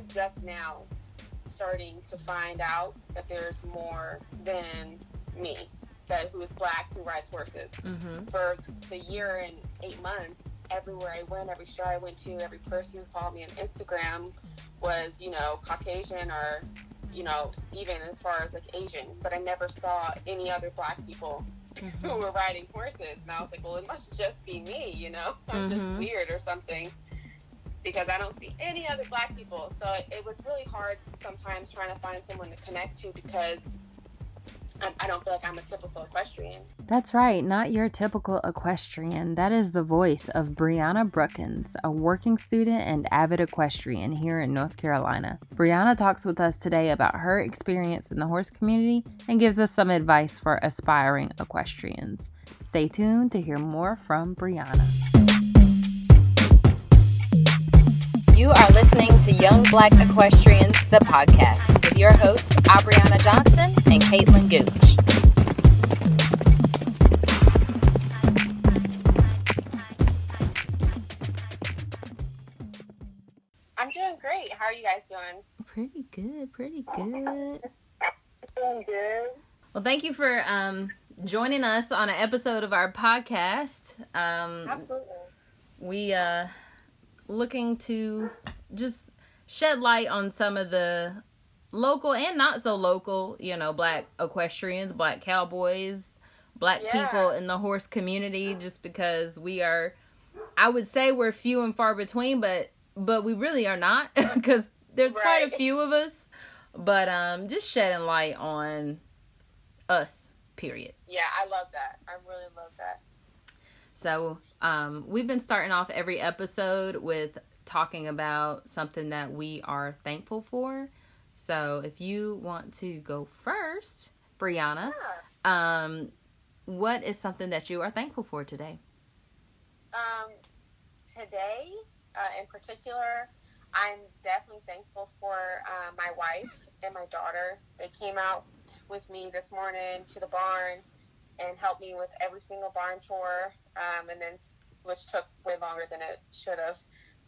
I'm just now starting to find out that there's more than me that who is black who rides horses. Mm-hmm. For the year and eight months, everywhere I went, every show I went to, every person who followed me on Instagram was, you know, Caucasian or, you know, even as far as like Asian. But I never saw any other black people Mm-hmm. who were riding horses. And I was like, well, it must just be me, you know? I'm Mhm. just weird or something. Because I don't see any other black people. So it, was really hard sometimes trying to find someone to connect to because I don't feel like I'm a typical equestrian. That's right, not your typical equestrian. That is the voice of Brianna Brookins, a working student and avid equestrian here in North Carolina. Brianna talks with us today about her experience in the horse community and gives us some advice for aspiring equestrians. Stay tuned to hear more from Brianna. You are listening to Young Black Equestrians, the podcast, with your hosts, Aubriana Johnson and Caitlin Gooch. I'm doing great. How are you guys doing? Pretty good, pretty good. Doing good. Well, thank you for um, joining us on an episode of our podcast. Um, Absolutely. we uh, looking to just shed light on some of the local and not so local, you know, black equestrians, black cowboys, black Yeah. people in the horse community. Just because we are, I would say we're few and far between, but but we really are not because there's quite a few of us. But um, just shedding light on us. Period. Yeah, I love that. I really love that. So, um, we've been starting off every episode with talking about something that we are thankful for. So, if you want to go first, Brianna, um, what is something that you are thankful for today? Um, today, uh, in particular, I'm definitely thankful for uh, my wife and my daughter. They came out with me this morning to the barn and helped me with every single barn tour, um, and then which took way longer than it should have.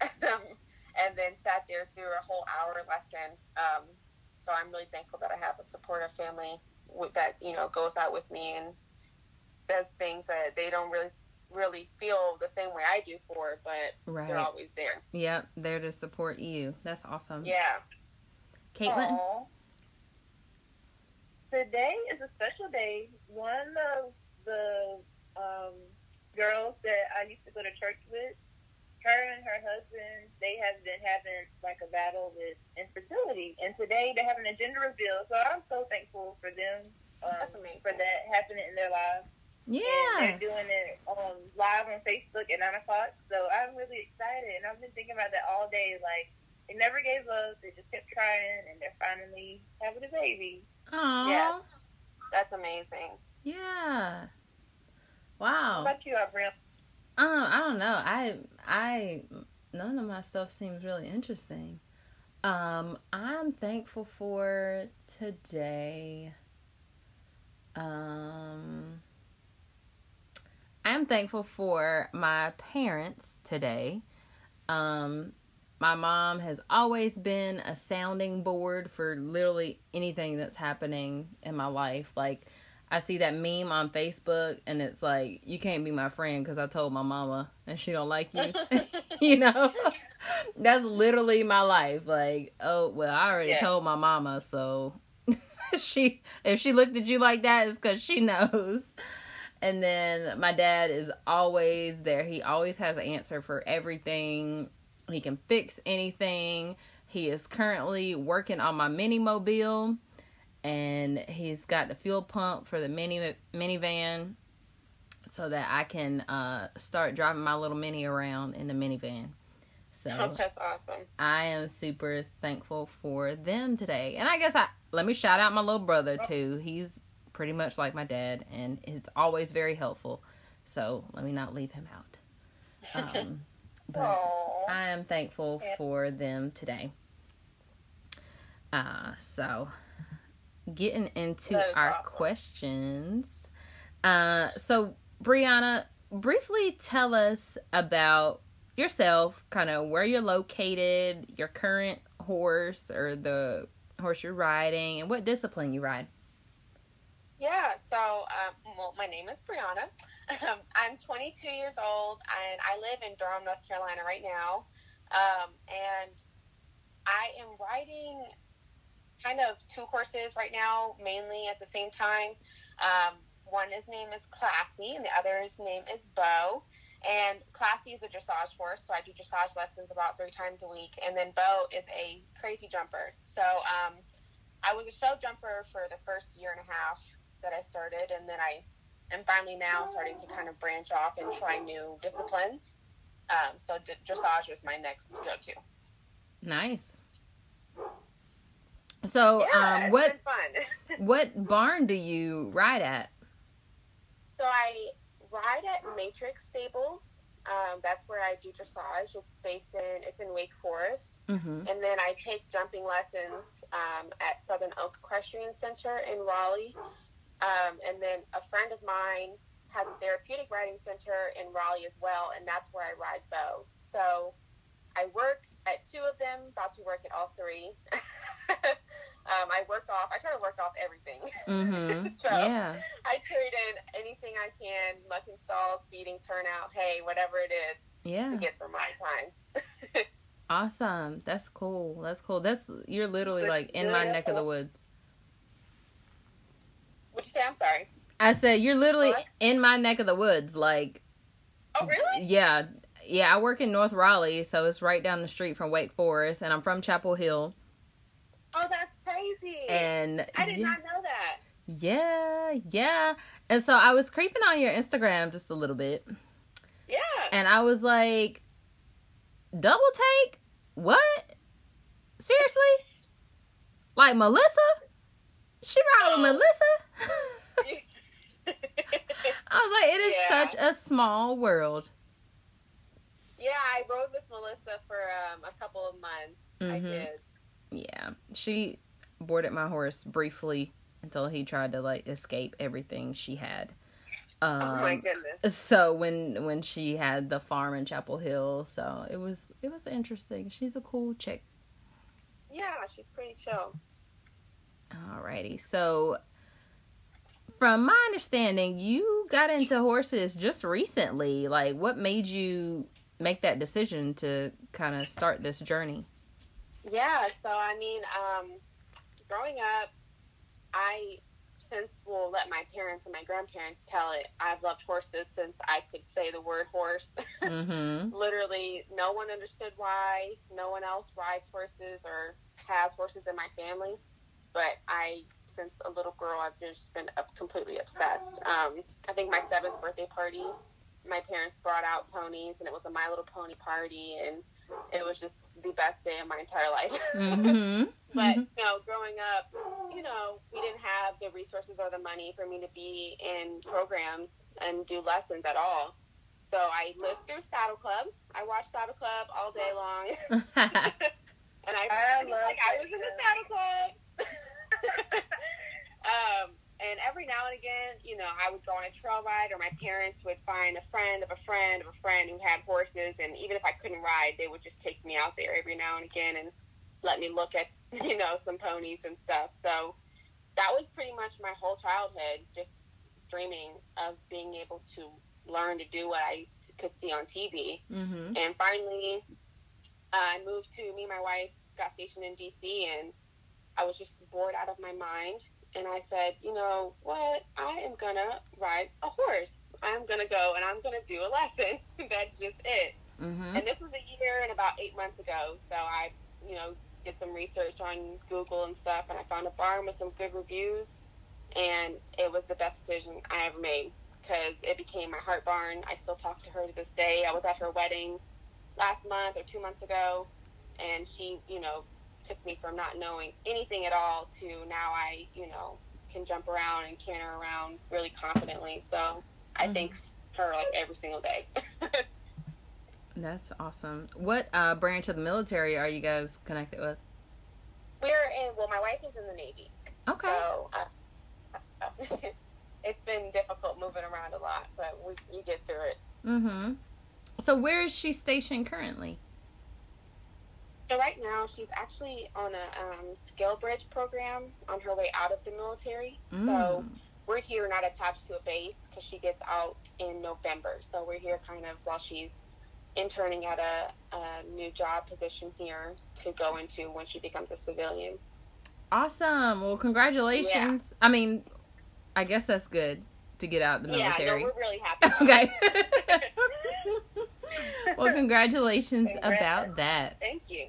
um, and then sat there through a whole hour lesson. Um, so I'm really thankful that I have a supportive family with, that you know goes out with me and does things that they don't really really feel the same way I do for, but Right. they're always there. Yep, there to support you. That's awesome. Yeah. Caitlin? Aw. Today is a special day. One of the um, girls that I used to go to church with, her and her husband, they have been having like a battle with infertility, and today they're having a gender reveal. So I'm so thankful for them um, for that happening in their lives. And Yeah. they're doing it um, live on Facebook at 9 o'clock. So I'm really excited. And I've been thinking about that all day. Like, they never gave up. They just kept trying. And they're finally having a baby. Aw. Yes. That's amazing. Yeah. How Wow. about you, Aubriana? Uh, I don't know. I I none of my stuff seems really interesting. Um, I'm thankful for today. Um, I'm thankful for my parents today. Um, my mom has always been a sounding board for literally anything that's happening in my life. Like, I see that meme on Facebook, and it's like, you can't be my friend because I told my mama and she don't like you. you know, that's literally my life. Like, oh well, I already Yeah. told my mama, so she if she looked at you like that, it's because she knows. And then my dad is always there. He always has an answer for everything. He can fix anything. He is currently working on my mini mobile and he's got the fuel pump for the mini minivan so that I can uh, start driving my little mini around in the minivan. So Oh, that's awesome. I am super thankful for them today. And I guess I let me shout out my little brother too. He's pretty much like my dad and it's always very helpful. So let me not leave him out. Um, but Aw. I am thankful for them today. Uh, so getting into our questions. Uh, so Brianna, briefly tell us about yourself, kind of where you're located, your current horse or the horse you're riding and what discipline you ride. Yeah, so um, well, my name is Brianna. Um, I'm 22 years old and I live in Durham, North Carolina right now. Um, and I am riding kind of two horses right now, mainly at the same time. Um, one his name is Classy, and the other's name is Bo. And Classy is a dressage horse, so I do dressage lessons about three times a week. And then Bo is a crazy jumper. So um, I was a show jumper for the first year and a half that I started, and then I am finally now starting to kind of branch off and try new disciplines. Um, so d- dressage was my next go-to. Nice. So, yeah, um, what what barn do you ride at? So I ride at Matrix Stables. Um, that's where I do dressage. It's based in it's in Wake Forest, Mm-hmm. and then I take jumping lessons um, at Southern Oak Equestrian Center in Raleigh. Um, and then a friend of mine has a therapeutic riding center in Raleigh as well, and that's where I ride Bo. So I work at two of them, about to work at all three. um, I work off. I try to work off everything. Mm-hmm. So- Yeah. I trade in anything I can, muck installs, feeding, turnout, hay, whatever it is Yeah. to get for my time. Awesome. That's cool. That's cool. That's you're literally like in my neck of the woods. What'd you say? I'm sorry. I said you're literally What? in my neck of the woods. Like, Oh, really? yeah, yeah. I work in North Raleigh, so it's right down the street from Wake Forest, and I'm from Chapel Hill. Oh, that's crazy. And I did yeah, not know that. yeah, yeah. And so I was creeping on your Instagram just a little bit, Yeah. and I was like, double take? What? Seriously? Like Melissa? She ride with Oh. Melissa? I like, it is Yeah. such a small world. yeah, I rode with Melissa for um, a couple of months. I Mhm. did. Yeah, she boarded my horse briefly until he tried to like escape everything she had. oh my Um, goodness. so when when she had the farm in Chapel Hill, so it was it was interesting. She's a cool chick. Yeah, she's pretty chill. Alrighty, so from my understanding, you got into horses just recently. Like, what made you make that decision to kind of start this journey? Yeah, so I mean, um, growing up, I since will let my parents and my grandparents tell it. I've loved horses since I could say the word horse. Mm-hmm. Literally, no one understood why. No one else rides horses or has horses in my family. But I, since a little girl, I've just been up, completely obsessed. Um, I think my seventh birthday party, my parents brought out ponies, and it was a My Little Pony party, and it was just the best day of my entire life. Mm-hmm. But you know, growing up, you know, we didn't have the resources or the money for me to be in programs and do lessons at all. So I lived through Saddle Club. I watched Saddle Club all day long, and I, I like I was in the. Saddle Club. um, and every now and again, you know, I would go on a trail ride, or my parents would find a friend of a friend of a friend who had horses, and even if I couldn't ride, they would just take me out there every now and again and let me look at, you know, some ponies and stuff. So that was pretty much my whole childhood, just dreaming of being able to learn to do what I could see on TV. mm-hmm. And finally, uh, I moved to me and my wife got stationed in DC, and I was just bored out of my mind. And I said, you know what? I am gonna ride a horse. I'm gonna go and I'm gonna do a lesson. That's just it. Mm-hmm. And this was a year and about eight months ago. So I, you know, did some research on Google and stuff, and I found a barn with some good reviews, and it was the best decision I ever made because it became my heart barn. I still talk to her to this day. I was at her wedding last month or two months ago, and she, you know, took me from not knowing anything at all to now I, you know, can jump around and canter around really confidently. So I Mhm. thank her like every single day. That's awesome. What uh, branch of the military are you guys connected with? We're in. Well, my wife is in the Navy, Okay. so uh, it's been difficult moving around a lot, but we you get through it. Mm-hmm. So where is she stationed currently? So right now, she's actually on a um, skill bridge program on her way out of the military. Mm. So we're here not attached to a base because she gets out in November. So we're here kind of while she's interning at a, a new job position here to go into when she becomes a civilian. Awesome. Well, congratulations. I mean, I guess that's good to get out of the Yeah, military. no, we're really happy. okay. well, congratulations Congrats. about that. Thank you.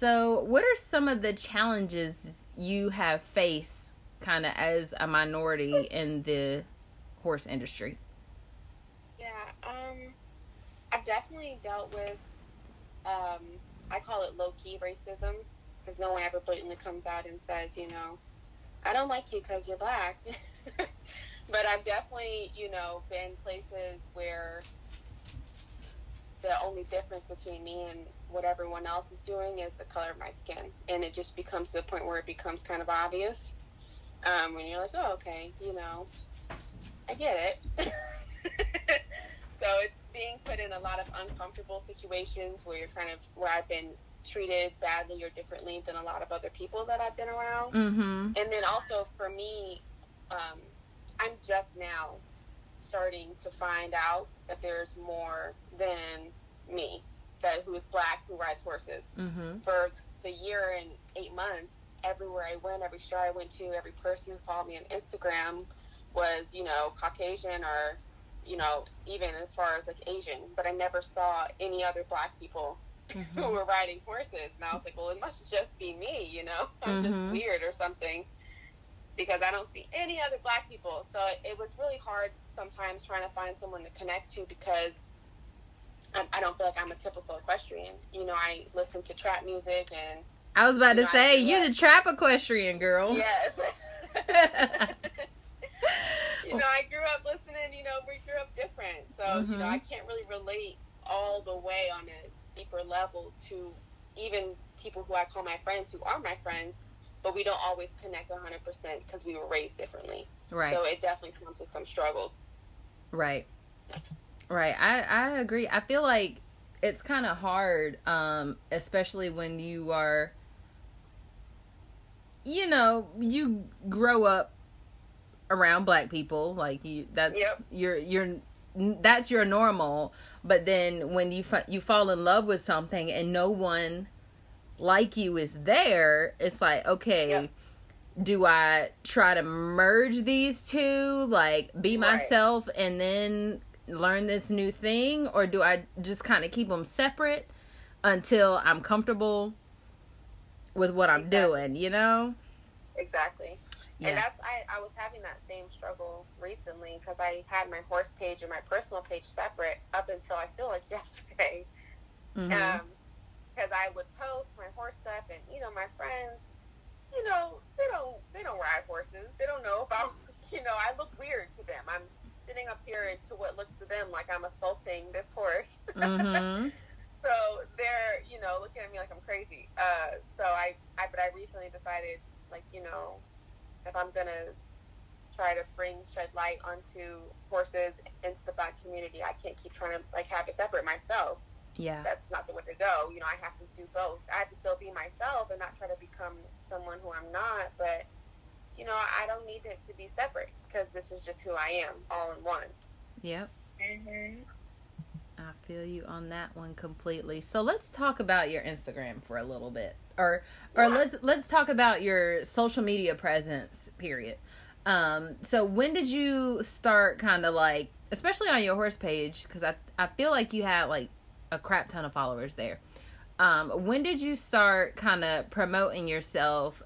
So, what are some of the challenges you have faced kind of as a minority in the horse industry? Yeah, um, I've definitely dealt with, um, I call it low key racism because no one ever blatantly comes out and says, you know, I don't like you because you're black. but I've definitely, you know, been places where the only difference between me and what everyone else is doing is the color of my skin. And it just becomes to the point where it becomes kind of obvious. Um, when you're like, oh, okay, you know, I get it. so it's being put in a lot of uncomfortable situations where you're kind of, where I've been treated badly or differently than a lot of other people that I've been around. Mm-hmm. And then also for me, um, I'm just now starting to find out that there's more than me, that who is black, who rides horses. Mm-hmm. For the year and eight months, everywhere I went, every show I went to, every person who followed me on Instagram was, you know, Caucasian or, you know, even as far as like Asian. But I never saw any other black people who Mhm. were riding horses. And I was like, well, it must just be me, you know? I'm Mhm. just weird or something because I don't see any other black people. So it was really hard sometimes trying to find someone to connect to because I, I don't feel like I'm a typical equestrian. You know, I listen to trap music and I was about to No, I say, you're that. the trap equestrian girl. yes. you know, I grew up listening, you know, we grew up different. So, you know, Mhm. I can't really relate all the way on a deeper level to even people who I call my friends who are my friends, but we don't always connect 100% because we were raised differently. Right. So it definitely comes with some struggles. Right. Right. I, I agree. I feel like it's kind of hard, um, especially when you are, you know, you grow up around black people. Like you, that's Yep. your, your, that's your normal. But then when you, fa- you fall in love with something and no one like you is there, it's like, okay, Yep. do I try to merge these two, like be Right. myself and then learn this new thing, or do I just kind of keep them separate until I'm comfortable with what I'm Exactly. doing, you know? Exactly. Yeah. And that's I, I was having that same struggle recently because I had my horse page and my personal page separate up until I feel like yesterday. Mhm. Um, because I would post my horse stuff, and you know, my friends, you know, they don't they don't ride horses. They don't know about, you know, I look weird to them. I'm sitting up here and to what looks to them like I'm assaulting this horse. Mhm. so they're, you know, looking at me like I'm crazy. Uh, so I, I, but I recently decided, like, you know, if I'm gonna try to bring shed light onto horses into the black community, I can't keep trying to like have it separate myself Yeah. that's not the way to go. You know, I have to do both. I have to still be myself and not try to become someone who I'm not. But you know, I don't need it to be separate because this is just who I am, all in one. Yep. Mm-hmm. I feel you on that one completely. So let's talk about your Instagram for a little bit, or or Yeah. let's let's talk about your social media presence. Period. Um, so when did you start kind of like, especially on your horse page, because I I feel like you had like a crap ton of followers there. Um, when did you start kind of promoting yourself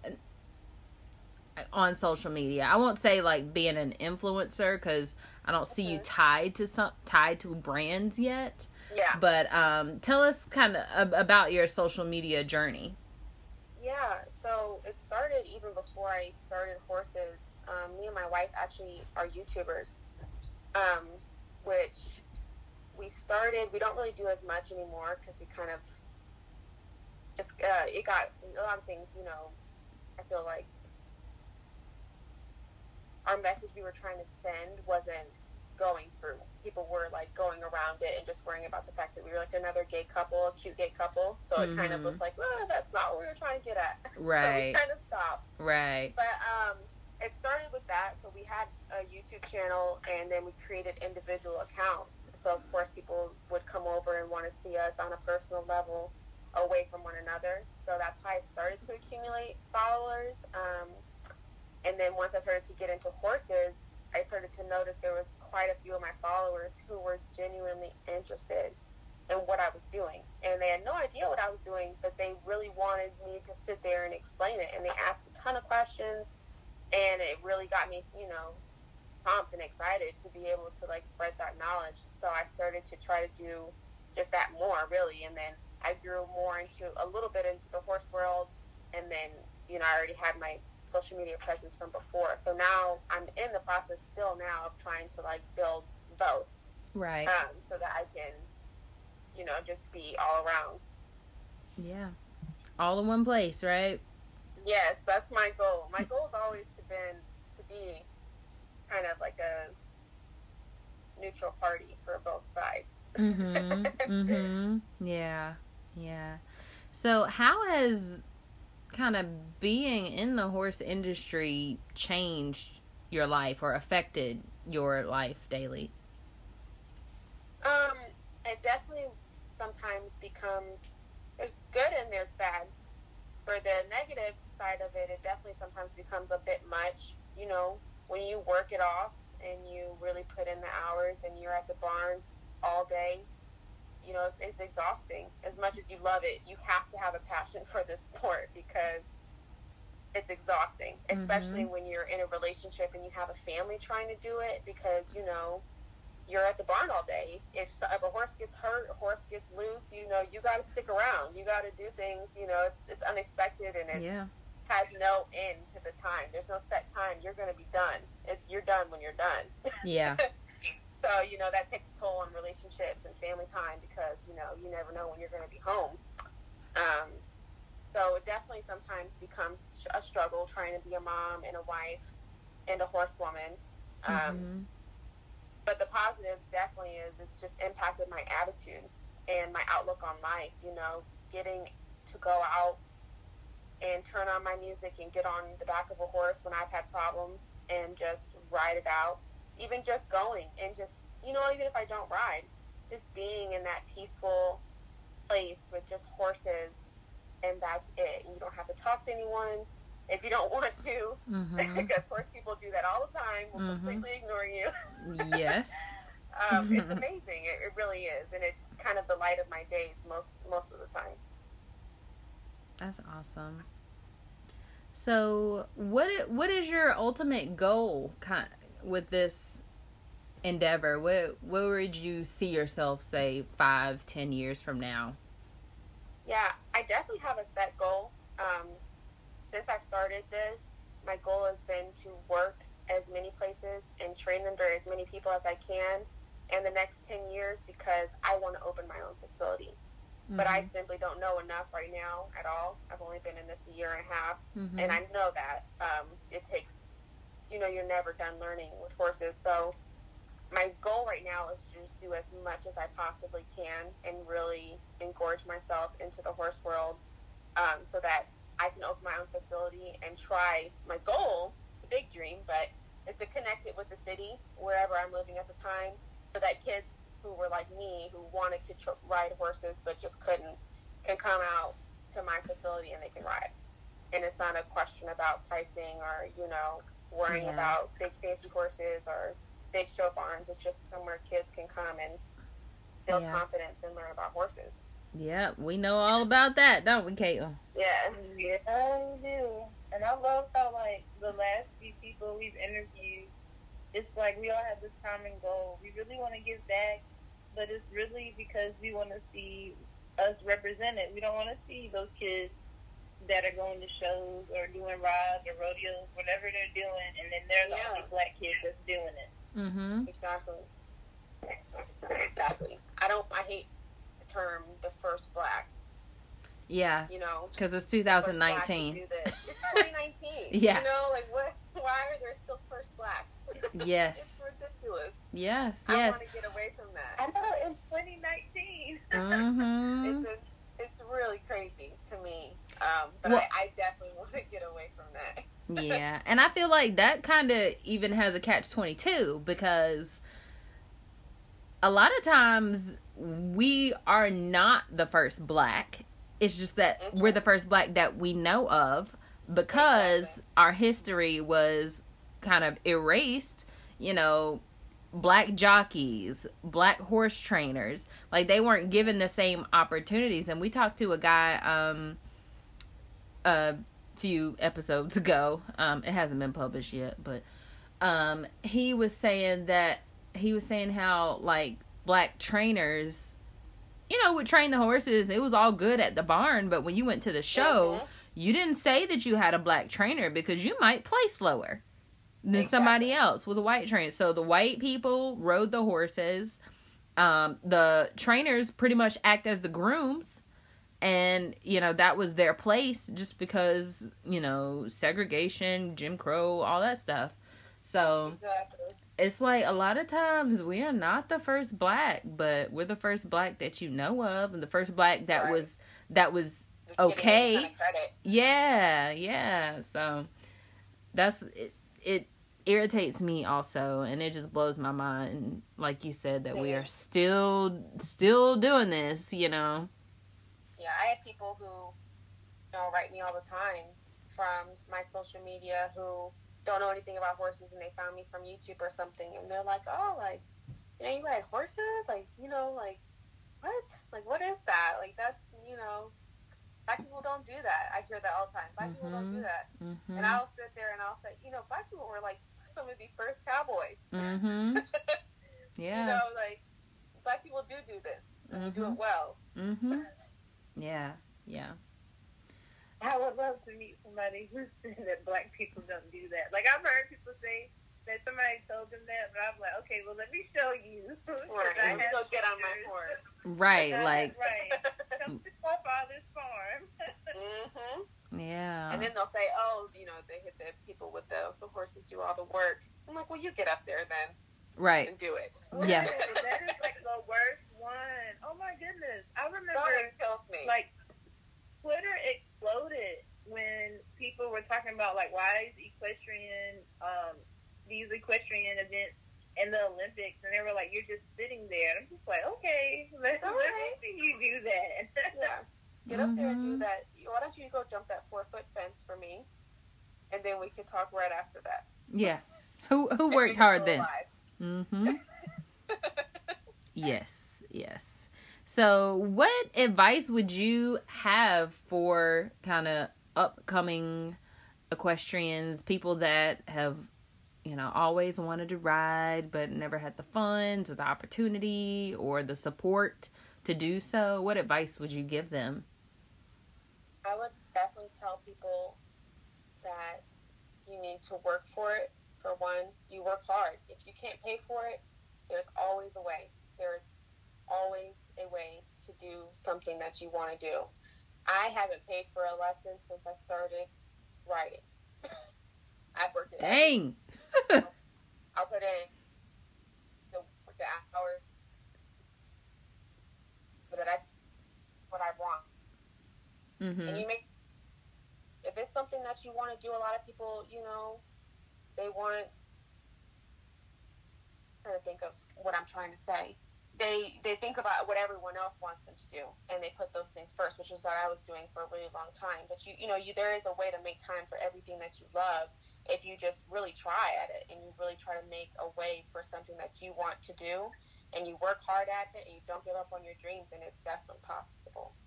on social media? I won't say like being an influencer because I don't see you Mhm. tied to some tied to brands yet. Yeah, But um, tell us kind of about your social media journey. yeah. So it started even before I started horses. Um, me and my wife actually are YouTubers, um, which we started. We don't really do as much anymore because we kind of just uh, it got a lot of things. You know, I feel like our message we were trying to send wasn't going through. People were like going around it and just worrying about the fact that we were like another gay couple, a cute gay couple. So it kind of Mhm. was like, well, that's not what we were trying to get at. Right. so we kind of stopped. Right. But um, it started with that. So we had a YouTube channel, and then we created individual accounts. So of course, people would come over and want to see us on a personal level, away from one another. So that's how I started to accumulate followers. Um, and then once I started to get into horses, I started to notice there was quite a few of my followers who were genuinely interested in what I was doing. And they had no idea what I was doing, but they really wanted me to sit there and explain it. And they asked a ton of questions, and it really got me, you know, pumped and excited to be able to like spread that knowledge. So I started to try to do just that more, really. And then I grew more into a little bit into the horse world, and then you know I already had my social media presence from before. So now I'm in the process still now of trying to like build both, Right. um, so that I can, you know, just be all around. Yeah. All in one place, right? Yes, that's my goal. My goal has always been to be kind of like a neutral party for both sides. Mhm. mhm. Yeah. Yeah. So, how has kind of being in the horse industry changed your life or affected your life daily? Um, it definitely sometimes becomes there's good and there's bad. For the negative side of it, it definitely sometimes becomes a bit much. You know, when you work it off and you really put in the hours and you're at the barn all day, you know, it's, it's exhausting. As much as you love it, you have to have a passion for this sport because it's exhausting, mm-hmm. especially when you're in a relationship and you have a family trying to do it because, you know, you're at the barn all day. If, if a horse gets hurt, a horse gets loose, you know, you got to stick around. You got to do things, you know, it's, it's unexpected and it Yeah. has no end to the time. There's no set time. You're going to be done. It's you're done when you're done. Yeah. so, you know, that takes a toll on relationships and family time because, you know, you never know when you're going to be home. Um, so it definitely sometimes becomes a struggle trying to be a mom and a wife and a horsewoman. Um, Mhm. but the positive definitely is it's just impacted my attitude and my outlook on life you know getting to go out and turn on my music and get on the back of a horse when i've had problems and just ride it out even just going and just you know even if i don't ride just being in that peaceful place with just horses and that's it you don't have to talk to anyone if you don't want to Mhm. because horse people do that all the time will Mhm. completely ignore you yes. um, it's amazing. It, it really is, and it's kind of the light of my days most most of the time. That's awesome. So, what what is your ultimate goal kind with this endeavor? What where would you see yourself say five, ten years from now? Yeah, I definitely have a set goal. Um, since I started this, my goal has been to work as many places and train under as many people as I can in the next 10 years because I want to open my own facility. But I simply don't know enough right now at all. I've only been in this a year and a half. Mhm. and I know that um, it takes, you know, you're never done learning with horses. So my goal right now is to just do as much as I possibly can and really engorge myself into the horse world, um, so that I can open my own facility and try. My goal, it's a big dream, but is to connect it with the city wherever I'm living at the time, so that kids who were like me who wanted to tr- ride horses but just couldn't can come out to my facility and they can ride and it's not a question about pricing or you know worrying Yeah. about big fancy horses or big show barns. It's just somewhere kids can come and build Yeah. confidence and learn about horses. Yeah, we know all about that, don't we, Caitlin? Yeah, Yeah, we do. And I love how like the last few people we've interviewed, it's like we all have this common goal. We really want to give back, but it's really because we want to see us represented. We don't want to see those kids that are going to shows or doing rides or rodeos, whatever they're doing, and then they're the Yeah. only black kids that's doing it. Mm-hmm. exactly. Exactly. I don't. I hate the term "the first black." Yeah, You know, because it's first black 2019. do this. It's 2019. Yeah. You know, like what? Why are there still first black? Yes. it's ridiculous. Yes. I Yes. want to get away from that. I know in 2019. Mm-hmm. It's a, it's really crazy to me. Um, but Well- I, I definitely want to get away from that. yeah, and I feel like that kind of even has a catch 22 because a lot of times we are not the first black. It's just that Mhm. we're the first black that we know of because Exactly. our history was kind of erased, you know, black jockeys, black horse trainers, like they weren't given the same opportunities and we talked to a guy um a few episodes ago. Um it hasn't been published yet, but um he was saying that he was saying how like black trainers you know would train the horses. It was all good at the barn, but when you went to the show, Mhm. you didn't say that you had a black trainer because you might place lower than Exactly. somebody else with a white trainer. So the white people rode the horses. Um, the trainers pretty much act as the grooms, and you know that was their place just because you know segregation, Jim Crow, all that stuff. So Exactly. it's like a lot of times we are not the first black, but we're the first black that you know of, and the first black that Right. was that was Just Okay. kind of yeah, yeah. So that's it. It irritates me also, and it just blows my mind. Like you said, that we are still still doing this. You know. Yeah, I have people who, you know, write me all the time from my social media who don't know anything about horses and they found me from YouTube or something and they're like, oh, like, you know, you ride horses? Like, you know, like, what? Like, what is that? Like, that's, you know, black people don't do that. I hear that all the time. Black people don't do Mhm. that. Mm-hmm. And I'll sit there and I'll say, you know, black people were like some of the first cowboys. mm-hmm. You know, like, black people do do this. And they do it well. Mm-hmm. Yeah. Yeah. I would love to meet somebody who said that black people don't do that. Like I've heard people say that somebody told them that, but I'm like, okay, well let me show you. Right. I Let me go get on my horse. Right. Like. right. Come to my father's farm. hmm Yeah. And then they'll say, oh, you know, they hit the people with the, the horses do all the work. I'm like, well, you get up there then Right. and do it. Yeah. That is like the worst one. My goodness. I remember Sorry, kills like Twitter exploded when people were talking about like why is equestrian um these equestrian events in the Olympics and they were like you're just sitting there and I'm just like okay let, let me see you do that yeah. Get up there and do Mhm. that. Why don't you go jump that four foot fence for me? And then we can talk right after that. Yeah. Who who worked hard then? Mm-hmm. yes, yes. So, what advice would you have for kind of upcoming equestrians, people that have, you know, always wanted to ride but never had the funds or the opportunity or the support to do so? What advice would you give them? I would definitely tell people that you need to work for it. For one, you work hard. If you can't pay for it, there's always a way. There's always a way to do something that you want to do. I haven't paid for a lesson since I started writing. I've worked it. Dang. I'll put in the, the hours so that I what I want and Mm-hmm. you make if it's something that you want to do a lot of people you know they want I'm trying to think of what i'm trying to say they they think about what everyone else wants them to do and they put those things first which is what i was doing for a really long time but you you know you there is a way to make time for everything that you love if you just really try at it and you really try to make a way for something that you want to do and you work hard at it and you don't give up on your dreams and it's definitely possible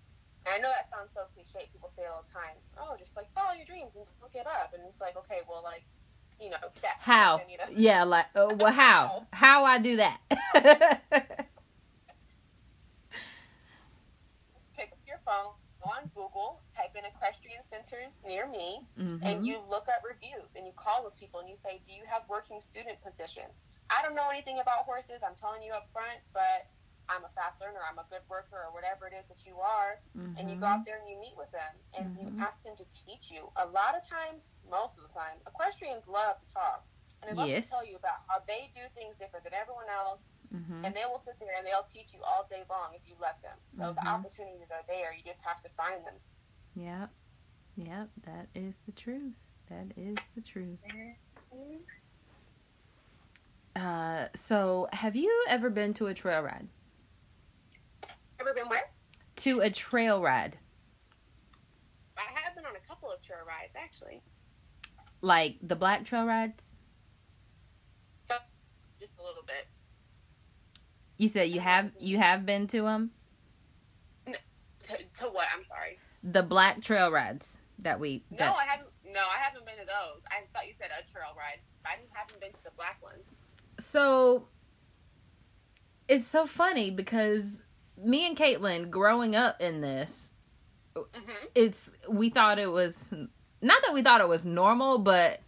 and I know that sounds so cliche. People say it all the time. Oh, just like follow your dreams and don't give up. And it's like, okay, well, like, you know, steps. How? And, you know, Yeah, like, uh, well, how? How I do that? pick up your phone, go on Google, type in equestrian centers near me, and mm-hmm. you look at reviews and you call those people and you say, do you have working student positions? I don't know anything about horses. I'm telling you up front, but I'm a fast learner. I'm a good worker, or whatever it is that you are. and you go out there and you meet with them and Mhm. you ask them to teach you. A lot of times, most of the time, equestrians love to talk. and they love Yes. to tell you about how they do things different than everyone else, hmm and they will sit there and they'll teach you all day long if you let them. So the Mhm. opportunities are there. You just have to find them. Yep. Yep. That is the truth. That is the truth. Uh, so have you ever been to a trail ride? Ever been where? To a trail ride, I have been on a couple of trail rides actually. like the black trail rides? You said you have you have been to them. To, to what? I'm sorry. The black trail rides that we. No, That, I haven't. No, I haven't been to those. I thought you said a trail ride. I haven't been to the black ones. so it's so funny because me and Caitlin growing up in this, Mm-hmm. it's we thought it was not that we thought it was normal, but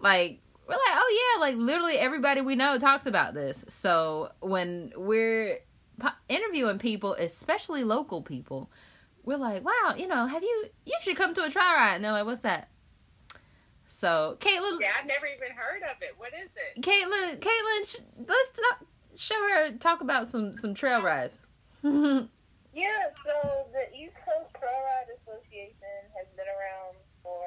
like we're like, oh yeah, like literally everybody we know talks about this. So when we're interviewing people, especially local people, we're like, wow, you know, have you you should come to a try ride? And they're like, what's that? So Caitlin, Yeah, I've never even heard of it. What is it? Caitlin, Caitlin, sh- let's talk, show her talk about some some trail rides. Yeah, so the East Coast Trail Ride Association has been around for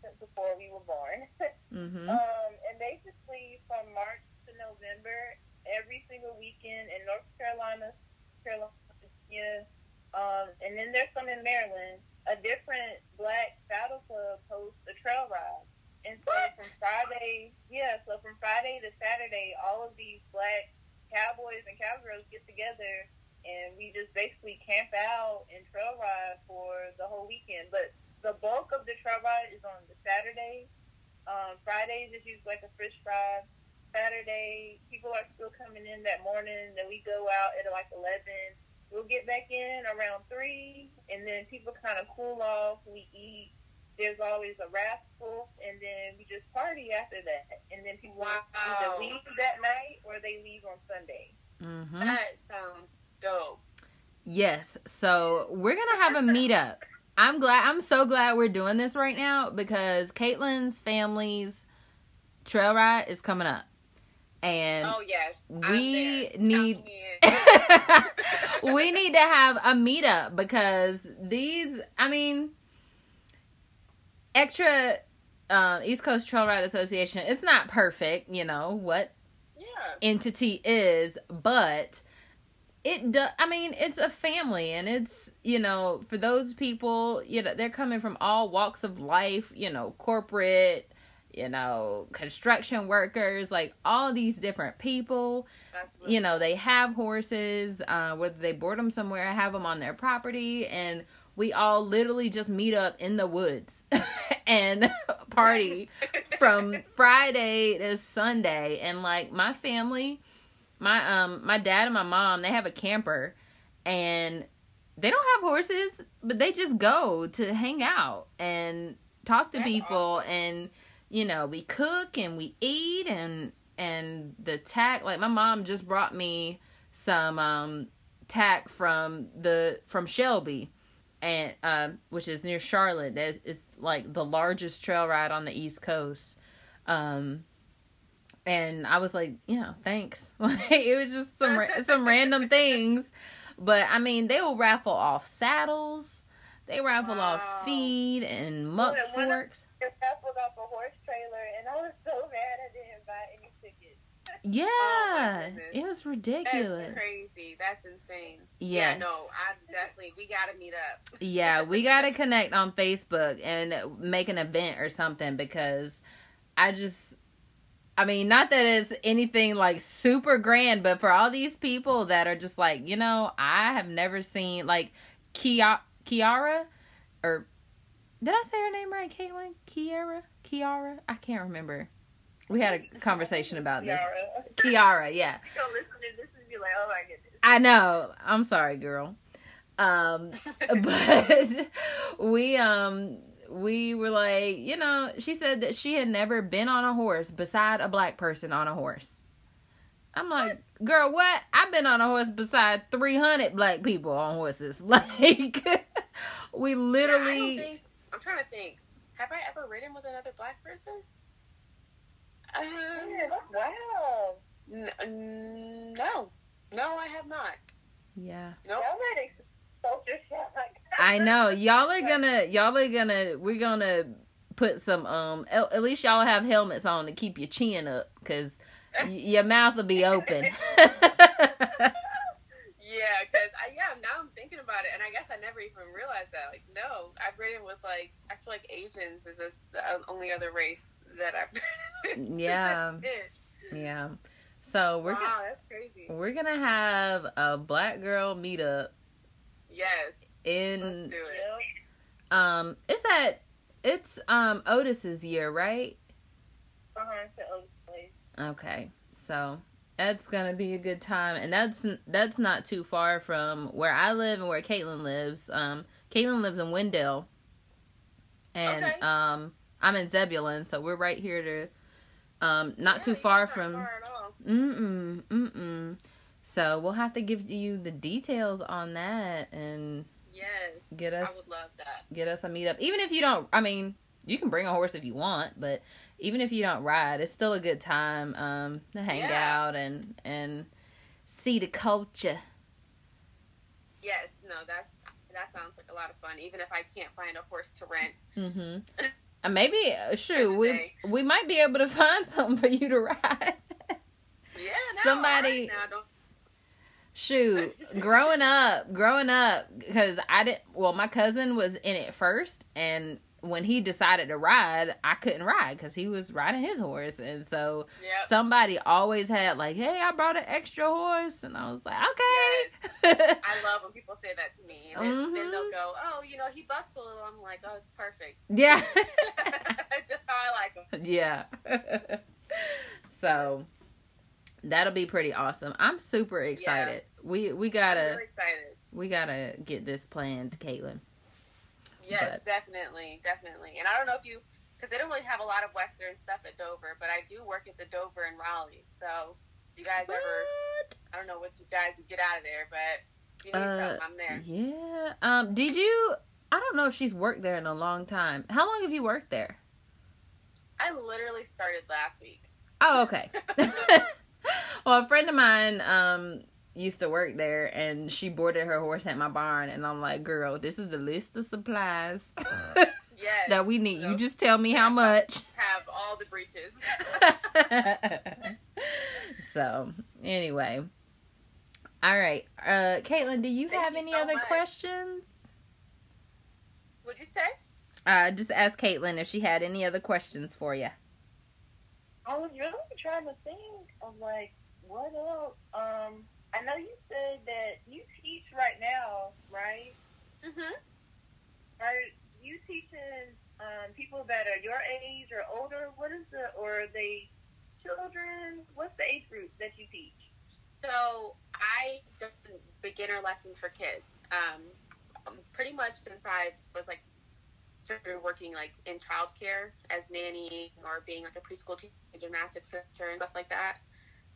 since before we were born. hmm Um, and basically from March to November, every single weekend in North Carolina, Carolina, um, and then there's some in Maryland, a different black saddle club hosts a trail ride. And so from Friday, yeah, so from Friday to Saturday, all of these black cowboys and cowgirls get together and we just basically camp out and trail ride for the whole weekend. But the bulk of the trail ride is on the Saturday. Um, Fridays is usually like a fish fry. Saturday, people are still coming in that morning. Then we go out at like 11. We'll get back in around 3, and then people kind of cool off. We eat. There's always a raffle, and then we just party after that. And then people Wow. either leave that night or they leave on Sunday. hmm That sounds dope. Yes. So we're gonna have a meetup. I'm glad. I'm so glad we're doing this right now because Caitlin's family's trail ride is coming up, and Oh yes, we need Count me in. we need to have a meetup because these. I mean, extra uh, East Coast Trail Ride Association. It's not perfect, you know what yeah. entity is, but it does. I mean, it's a family, and it's you know for those people, you know, they're coming from all walks of life. You know, corporate, you know, construction workers, like all these different people. What, You know, they have horses, uh, whether they board them somewhere, I have them on their property, and we all literally just meet up in the woods and party from Friday to Sunday and like my family my um my dad and my mom they have a camper and they don't have horses but they just go to hang out and talk to That's people and you know we cook and we eat and and the tack like my mom just brought me some um tack from the from Shelby and um which is near Charlotte. That is like the largest trail ride on the east coast. Um and I was like, you know, thanks. Like it was just some ra- some random things, but I mean, they will raffle off saddles, they raffle Wow. off feed and muck of- forks. I raffled off a horse trailer, and I was so mad I didn't buy any tickets. Yeah, oh goodness. it was ridiculous. That's crazy. That's insane. Yes. Yeah, no, I definitely we gotta meet up. yeah, we gotta connect on Facebook and make an event or something because I just, I mean, not that it's anything like super grand, but for all these people that are just like, you know, I have never seen like Kia Kiara or did I say her name right, Caitlin? Kiara, Kiara, I can't remember. We had a conversation about this. Kiara, yeah. To this and be like, oh my goodness. I know. I'm sorry, girl. Um, but we um we were like, you know, she said that she had never been on a horse beside a black person on a horse. I'm like, girl, what? I've been on a horse beside 300 black people on horses. Like, we Yeah, I don't literally. think, I'm trying to think. Have I ever ridden with another black person? Um, Yeah, that's wild. n- no, no, I have not. Yeah. Nope. Y'all ready to culture shock. I know y'all are gonna y'all are gonna we're gonna put some um at, least y'all have helmets on to keep your chin up because y- your mouth will be open. Yeah, because I yeah now I'm thinking about it, and I guess I never even realized that. Like, no, I've ridden with like I feel like Asians is the only other race that I've. Yeah. Yeah. So we're wow, gonna, that's crazy. we're gonna have a black girl meetup Yes, in it. Um it's that it's um Otis's year, right? Uh-huh. Okay. So that's gonna be a good time, and that's that's not too far from where I live and where Caitlin lives. Um, Caitlin lives in Wendell, and Okay. um, I'm in Zebulon, so we're right here to, um, not Yeah, too far from. far. Mm mm mm mm. So we'll have to give you the details on that and Yes, get I us would love that. get us a meetup. Even if you don't, I mean, you can bring a horse if you want, but even if you don't ride, it's still a good time um, to hang Yeah. out and and see the culture. Yes, no, that's that sounds like a lot of fun. Even if I can't find a horse to rent. Mm-hmm. And maybe, uh, shoot, we day. we might be able to find something for you to ride. Yeah, no, Somebody- right now don't. Shoot, growing up, growing up, because I didn't. Well, my cousin was in it first, and when he decided to ride, I couldn't ride because he was riding his horse, and so Yep. somebody always had like, "Hey, I brought an extra horse," and I was like, "Okay." I love when people say that to me, and then, then they'll mm-hmm. go, "Oh, you know, he bucks a little." I'm like, "Oh, it's perfect." yeah, Just how I like him. yeah. so that'll be pretty awesome. I'm super excited. We we gotta we gotta get this planned, Caitlin. Yes, But- definitely, definitely. And I don't know if you, because they don't really have a lot of Western stuff at Dover, but I do work at the Dover in Raleigh. So, if you guys ever, I don't know what you guys would get out of there, but you need Uh, something, I'm there. Yeah. Um. Did you? I don't know if she's worked there in a long time. How long have you worked there? I literally started last week. Oh, okay. well, a friend of mine um used to work there, and she boarded her horse at my barn, and I'm like, girl, this is the list of supplies Yes. that we need. You just tell me how much. have all the breeches. so anyway. All right. Uh Caitlin, do you Thank have you any so other much. questions? What'd you say? Uh just ask Caitlin if she had any other questions for you. I was really trying to think of like what else. Um, I know you said that you teach right now, right? Mm-hmm. Are you teaching um, people that are your age or older? What is the or are they children? What's the age group that you teach? So I done beginner lessons for kids. Um, pretty much since I was like started working like in childcare as nanny or being like a preschool teacher, gymnastics teacher and stuff like that.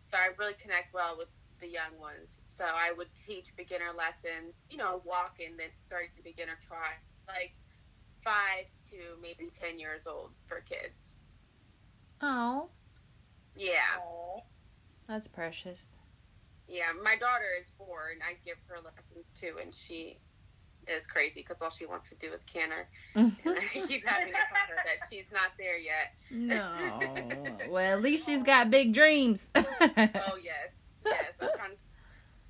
So I really connect well with the young ones. So I would teach beginner lessons, you know, walk and then starting the beginner try, like five to maybe ten years old for kids. Oh, Yeah. Oh, that's precious. Yeah, my daughter is four, and I give her lessons too, and she is crazy because all she wants to do is canter. And keep having to tell her that she's not there yet. no. Well, at least she's got big dreams. Oh yes, yes. I'm trying to.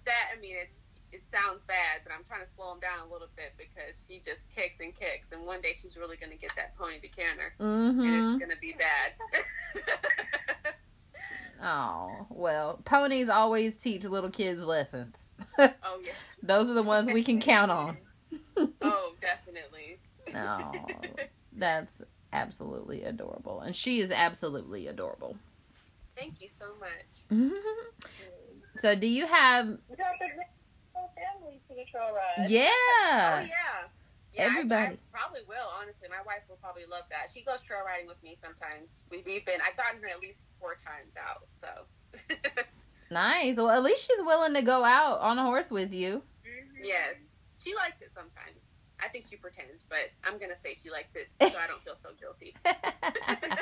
That I mean, it it sounds bad, but I'm trying to slow him down a little bit because she just kicks and kicks, and one day she's really going to get that pony to canter, and mm-hmm. it's going to be bad. Oh, well, ponies always teach little kids lessons. oh yes. Those are the ones we can count on. Oh, definitely. Oh, that's absolutely adorable. And she is absolutely adorable. Thank you so much. so, do you have. we got the whole family to the trail ride. Yeah. Oh yeah. Yeah, Everybody. I, probably will. Honestly, my wife will probably love that. She goes trail riding with me sometimes. We've, we've been. I've gotten her at least four times out. So. Nice. Well, at least she's willing to go out on a horse with you. yes, she likes it sometimes. I think she pretends, but I'm gonna say she likes it, so I don't feel so guilty.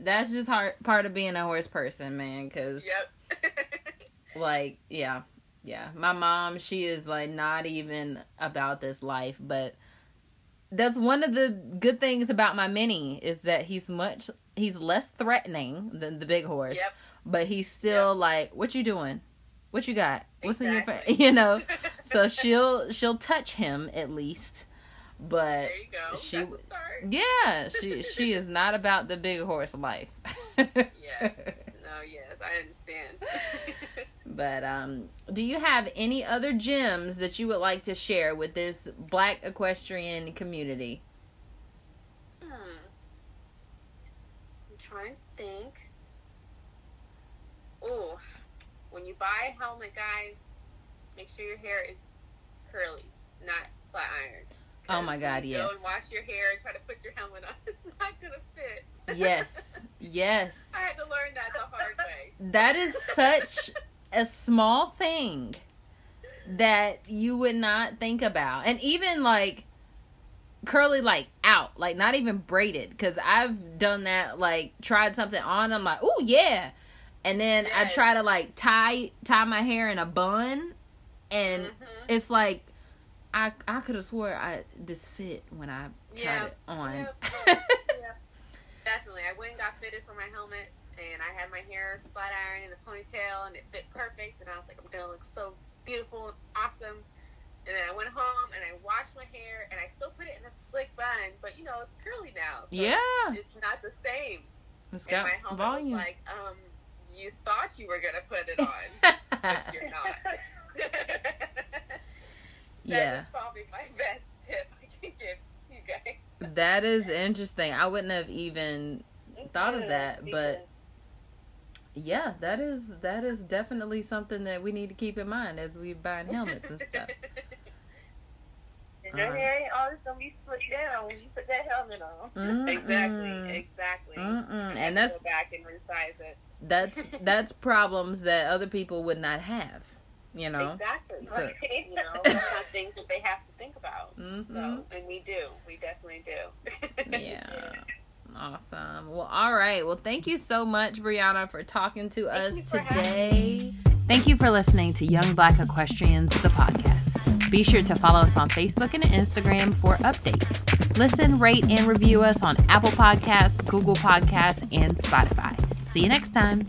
that's just hard part of being a horse person, man. Cause Yep. like, yeah, yeah. My mom, she is like not even about this life, but that's one of the good things about my mini is that he's much he's less threatening than the big horse, yep. but he's still like, "What you doing? What you got? What's in your face?" You know. So she'll she'll touch him at least, but there you go. she That's w- a start. yeah, she she is not about the big horse life. Yes. No, yes, I understand. But um, do you have any other gems that you would like to share with this Black equestrian community? hmm. I'm trying to think. Oh, when you buy a helmet, guys, make sure your hair is curly, not flat iron. Oh my God, you yes. Go and wash your hair and try to put your helmet on. It's not gonna fit. Yes, yes. I had to learn that the hard way. That is such a small thing that you would not think about. And even like curly like out, like not even braided cuz I've done that like tried something on I'm like, "Oh yeah." And then I try to like tie tie my hair in a bun and Mhm. it's like I I could have swore I this fit when I tried Yeah. it on. Yep. Definitely. I went and got fitted for my helmet, and I had my hair flat iron in a ponytail, and it fit perfect. And I was like, I'm to look so beautiful and awesome. And then I went home and I washed my hair, and I still put it in a slick bun, but you know, it's curly now. So yeah, It's not the same. it's and got my helmet volume. was like, um, you thought you were going to put it on, but you're not. yeah. That is probably my best tip I can give you guys. That is interesting. I wouldn't have even thought of that, me but yeah, that is that is definitely something that we need to keep in mind as we buying helmets and stuff. And your um, hair ain't always gonna be split down when you put that helmet on. Mm-mm. Exactly, exactly. Mm-mm. And that's go back and resize it. that's that's problems that other people would not have. You know. Exactly. So- you know, it's not things that they have to think about. mm-hmm. So, and we do. We definitely do. Yeah. Awesome. Well, all right. Well, thank you so much, Aubriana, for talking to us you having today. Thank you for listening to Young Black Equestrians, the podcast. Be sure to follow us on Facebook and Instagram for updates. Listen, rate, and review us on Apple Podcasts, Google Podcasts, and Spotify. See you next time.